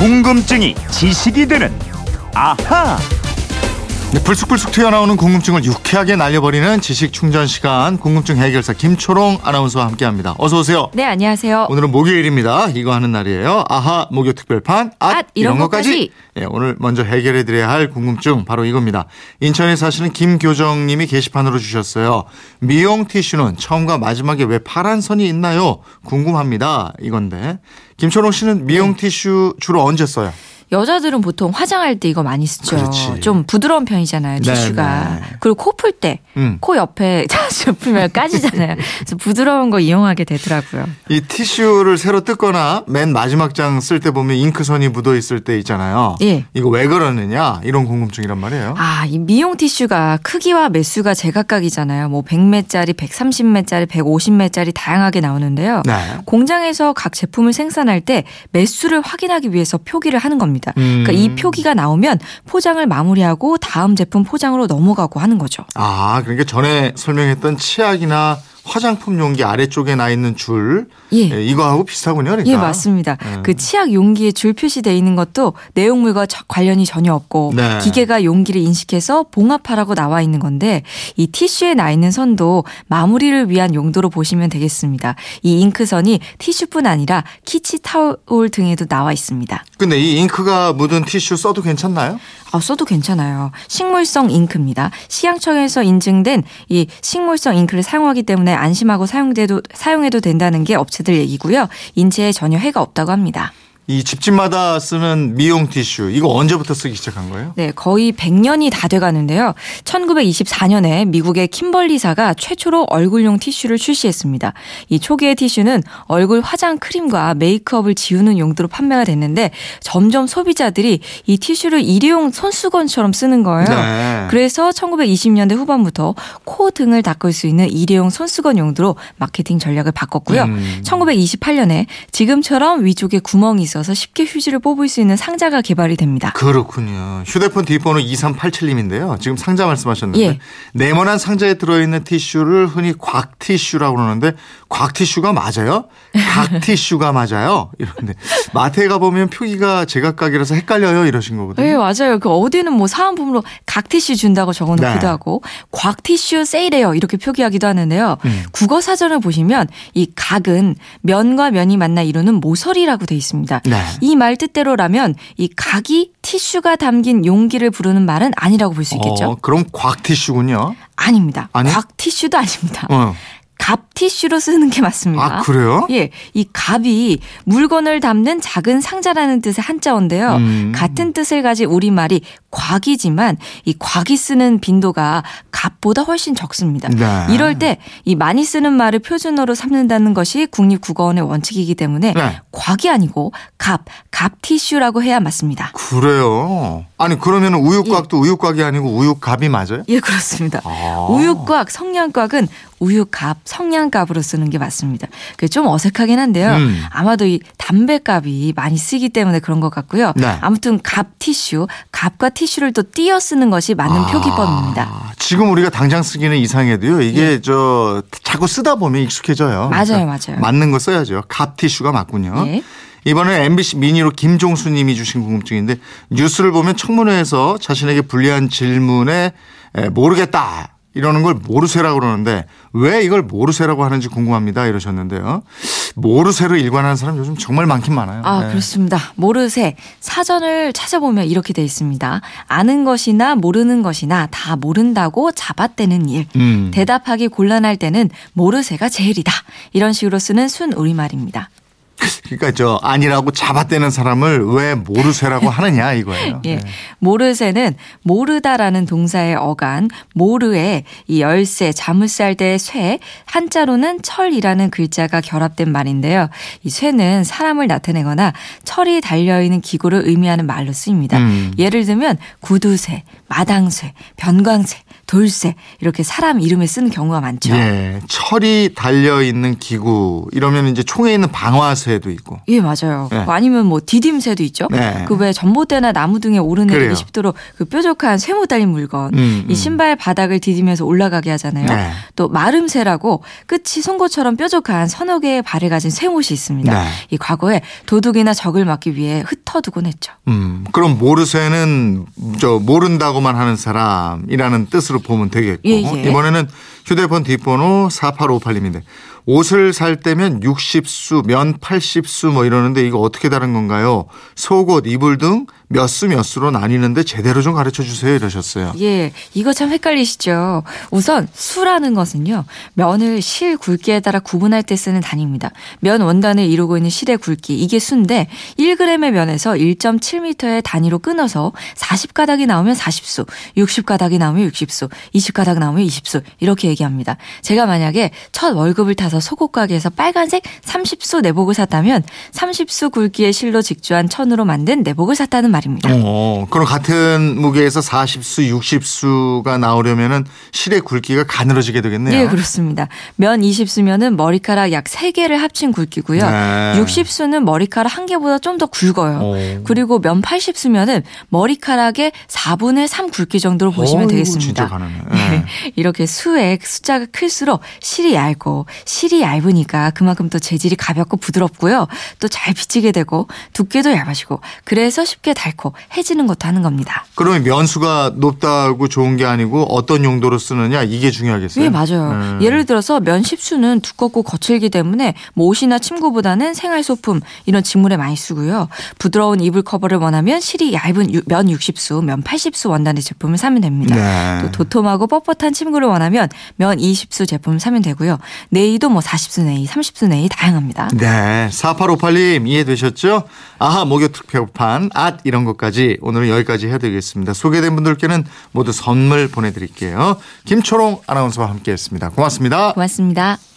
궁금증이 지식이 되는 아하. 네, 불쑥불쑥 튀어나오는 궁금증을 유쾌하게 날려버리는 지식 충전 시간 궁금증 해결사 김초롱 아나운서와 함께합니다. 어서 오세요. 네, 안녕하세요. 오늘은 목요일입니다. 이거 하는 날이에요. 아하 목요 특별판 앗, 앗, 이런 것까지. 예, 오늘 먼저 해결해드려야 할 궁금증 바로 이겁니다. 인천에 사시는 김교정님이 게시판으로 주셨어요. 미용 티슈는 처음과 마지막에 왜 파란 선이 있나요? 궁금합니다. 이건데 김초롱 씨는 미용 네. 티슈 주로 언제 써요? 여자들은 보통 화장할 때 이거 많이 쓰죠. 그렇지. 좀 부드러운 편이잖아요, 네, 티슈가. 네. 그리고 코 풀 때, 음. 코 옆에 자주 풀면 까지잖아요. 그래서 부드러운 거 이용하게 되더라고요. 이 티슈를 새로 뜯거나 맨 마지막 장 쓸 때 보면 잉크선이 묻어 있을 때 있잖아요. 예. 이거 왜 그러느냐 이런 궁금증이란 말이에요. 아, 이 미용 티슈가 크기와 매수가 제각각이잖아요. 뭐 100매짜리, 130매짜리, 150매짜리 다양하게 나오는데요. 네. 공장에서 각 제품을 생산할 때 매수를 확인하기 위해서 표기를 하는 겁니다. 음. 그러니까 이 표기가 나오면 포장을 마무리하고 다음 제품 포장으로 넘어가고 하는 거죠. 아 그러니까 전에 설명했던 치약이나 화장품 용기 아래쪽에 나 있는 줄 예. 예, 이거하고 비슷하군요. 그러니까. 예, 맞습니다. 음. 그 치약 용기에 줄 표시돼 있는 것도 내용물과 저- 관련이 전혀 없고 네. 기계가 용기를 인식해서 봉합하라고 나와 있는 건데 이 티슈에 나 있는 선도 마무리를 위한 용도로 보시면 되겠습니다. 이 잉크선이 티슈뿐 아니라 키치 타올 등에도 나와 있습니다. 근데 이 잉크가 묻은 티슈 써도 괜찮나요? 아, 써도 괜찮아요. 식물성 잉크입니다. 시향청에서 인증된 이 식물성 잉크를 사용하기 때문에 안심하고 사용돼도 사용해도 된다는 게 업체들 얘기고요. 인체에 전혀 해가 없다고 합니다. 이 집집마다 쓰는 미용 티슈 이거 언제부터 쓰기 시작한 거예요? 네, 거의 100년이 다 돼 가는데요. 1924년에 미국의 킴벌리사가 최초로 얼굴용 티슈를 출시했습니다. 이 초기의 티슈는 얼굴 화장 크림과 메이크업을 지우는 용도로 판매가 됐는데 점점 소비자들이 이 티슈를 일회용 손수건처럼 쓰는 거예요. 네. 그래서 1920년대 후반부터 코 등을 닦을 수 있는 일회용 손수건 용도로 마케팅 전략을 바꿨고요. 음. 1928년에 지금처럼 위쪽에 구멍이 있어 서 쉽게 휴지를 뽑을 수 있는 상자가 개발이 됩니다. 그렇군요. 휴대폰 뒷번호 2387님인데요. 지금 상자 말씀하셨는데 예. 네모난 상자에 들어있는 티슈를 흔히 곽 티슈라고 그러는데 곽 티슈가 맞아요? 각 티슈가 맞아요? 이런데 마트에 가보면 표기가 제각각이라서 헷갈려요 이러신 거거든요. 네, 맞아요. 그 어디는 뭐 사은품으로 각 티슈 준다고 적어 놓기도 네. 하고 곽 티슈 세일해요. 이렇게 표기하기도 하는데요. 음. 국어 사전을 보시면 이 각은 면과 면이 만나 이루는 모서리라고 돼 있습니다. 네. 이말 뜻대로라면 이 각이 티슈가 담긴 용기를 부르는 말은 아니라고 볼 수 있겠죠? 어, 그럼 곽 티슈군요. 아닙니다. 아니요? 곽 티슈도 아닙니다. 어. 갑 티슈로 쓰는 게 맞습니다. 아 그래요? 예, 이 갑이 물건을 담는 작은 상자라는 뜻의 한자어인데요. 음. 같은 뜻을 가진 우리말이 곽이지만 이 곽이 쓰는 빈도가 갑보다 훨씬 적습니다. 네. 이럴 때 이 많이 쓰는 말을 표준어로 삼는다는 것이 국립국어원의 원칙이기 때문에 네. 곽이 아니고 갑, 갑 티슈라고 해야 맞습니다. 그래요. 아니 그러면 우유곽도 우유곽이 아니고 우유갑이 맞아요? 예, 그렇습니다. 아. 우유곽, 성냥곽은 우유갑, 성냥갑으로 쓰는 게 맞습니다. 그게 좀 어색하긴 한데요. 음. 아마도 이 담배갑이 많이 쓰기 때문에 그런 것 같고요. 네. 아무튼 갑 티슈, 갑과 티슈를 또 띄어 쓰는 것이 맞는 아, 표기법입니다. 지금 우리가 당장 쓰기는 이상해도요. 이게 예. 저 자꾸 쓰다 보면 익숙해져요. 맞아요, 맞아요. 맞는 거 써야죠. 갑 티슈가 맞군요. 예. 이번에 MBC 미니로 김종수 님이 주신 궁금증인데 뉴스를 보면 청문회에서 자신에게 불리한 질문에 에, 모르겠다. 이러는 걸 모르쇠라고 그러는데 왜 이걸 모르쇠라고 하는지 궁금합니다 이러셨는데요. 모르쇠로 일관하는 사람 요즘 정말 많긴 많아요. 아, 네. 그렇습니다. 모르쇠. 사전을 찾아보면 이렇게 돼 있습니다. 아는 것이나 모르는 것이나 다 모른다고 잡아떼는 일. 음. 대답하기 곤란할 때는 모르쇠가 제일이다. 이런 식으로 쓰는 순 우리말입니다. 그러니까 저 아니라고 잡아떼는 사람을 왜 모르쇠라고 하느냐 이거예요. 예. 네. 모르쇠는 모르다라는 동사의 어간, 모르에 이 열쇠, 자물쇠 할 때의 쇠, 한자로는 철이라는 글자가 결합된 말인데요. 이 쇠는 사람을 나타내거나 철이 달려 있는 기구를 의미하는 말로 쓰입니다. 음. 예를 들면 구두쇠, 마당쇠, 변광쇠, 돌쇠 이렇게 사람 이름에 쓰는 경우가 많죠. 예, 철이 달려 있는 기구 이러면 이제 총에 있는 방화쇠도 있고. 예, 맞아요. 네. 아니면 뭐 디딤쇠도 있죠. 네. 그왜 전봇대나 나무 등에 오르내리기. 쉽도록 그 뾰족한 쇠모 달린 물건. 음, 이 음. 신발 바닥을 디디면서 올라가게 하잖아요. 네. 또 마름쇠라고 끝이 송곳처럼 뾰족한 서너 개의 발을 가진 쇠못이 있습니다. 네. 이 과거에 도둑이나 적을 막기 위해 흩어두곤 했죠. 음, 그럼 모르쇠는 저 모른다고만 하는 사람이라는 뜻으로 보면 되겠고 예, 예. 이번에는 휴대폰 뒷번호 4858님인데 옷을 살 때면 60수, 면 80수 뭐 이러는데 이거 어떻게 다른 건가요? 속옷, 이불 등 몇 수 몇 수로 나뉘는데 제대로 좀 가르쳐 주세요 이러셨어요. 예, 이거 참 헷갈리시죠? 우선 수라는 것은요, 면을 실 굵기에 따라 구분할 때 쓰는 단위입니다. 면 원단을 이루고 있는 실의 굵기, 이게 수인데 1g의 면에서 1.7m의 단위로 끊어서 40가닥이 나오면 40수, 60가닥이 나오면 60수, 20가닥 나오면 20수 이렇게 얘기합니다. 제가 만약에 첫 월급을 타서 속옷 가게에서 빨간색 30수 내복을 샀다면 30수 굵기의 실로 직조한 천으로 만든 내복을 샀다는 말 입니다. 어, 그럼 같은 무게에서 40수, 60수가 나오려면은 실의 굵기가 가늘어지게 되겠네요. 네, 그렇습니다. 면 20수면은 머리카락 약 3개를 합친 굵기고요. 네. 60수는 머리카락 한 개보다 좀 더 굵어요. 오. 그리고 면 80수면은 머리카락의 4분의 3 굵기 정도로 보시면 어이구, 되겠습니다. 진짜 가능해. 네. 이렇게 수의 숫자가 클수록 실이 얇고 실이 얇으니까 그만큼 또 재질이 가볍고 부드럽고요. 또 잘 비치게 되고 두께도 얇아지고 그래서 쉽게 닳고 해지는 것도 하는 겁니다. 그러면 면수가 높다고 좋은 게 아니고 어떤 용도로 쓰느냐 이게 중요하겠어요. 예, 맞아요. 음. 예를 들어서 면 10수는 두껍고 거칠기 때문에 뭐 옷이나 침구보다는 생활 소품 이런 직물에 많이 쓰고요. 부드러운 이불 커버를 원하면 실이 얇은 유- 면 60수, 면 80수 원단의 제품을 사면 됩니다. 네. 또 도톰하고 뻣뻣한 침구를 원하면 면 20수 제품을 사면 되고요. 네이도 뭐 40수 네이, 30수 네이 다양합니다. 네. 4858님 이해되셨죠? 아하 목욕 특별판 앗 이런 것까지 오늘은 여기까지 해드리겠습니다. 소개된 분들께는 모두 선물 보내드릴게요. 김초롱 아나운서와 함께했습니다. 고맙습니다. 고맙습니다.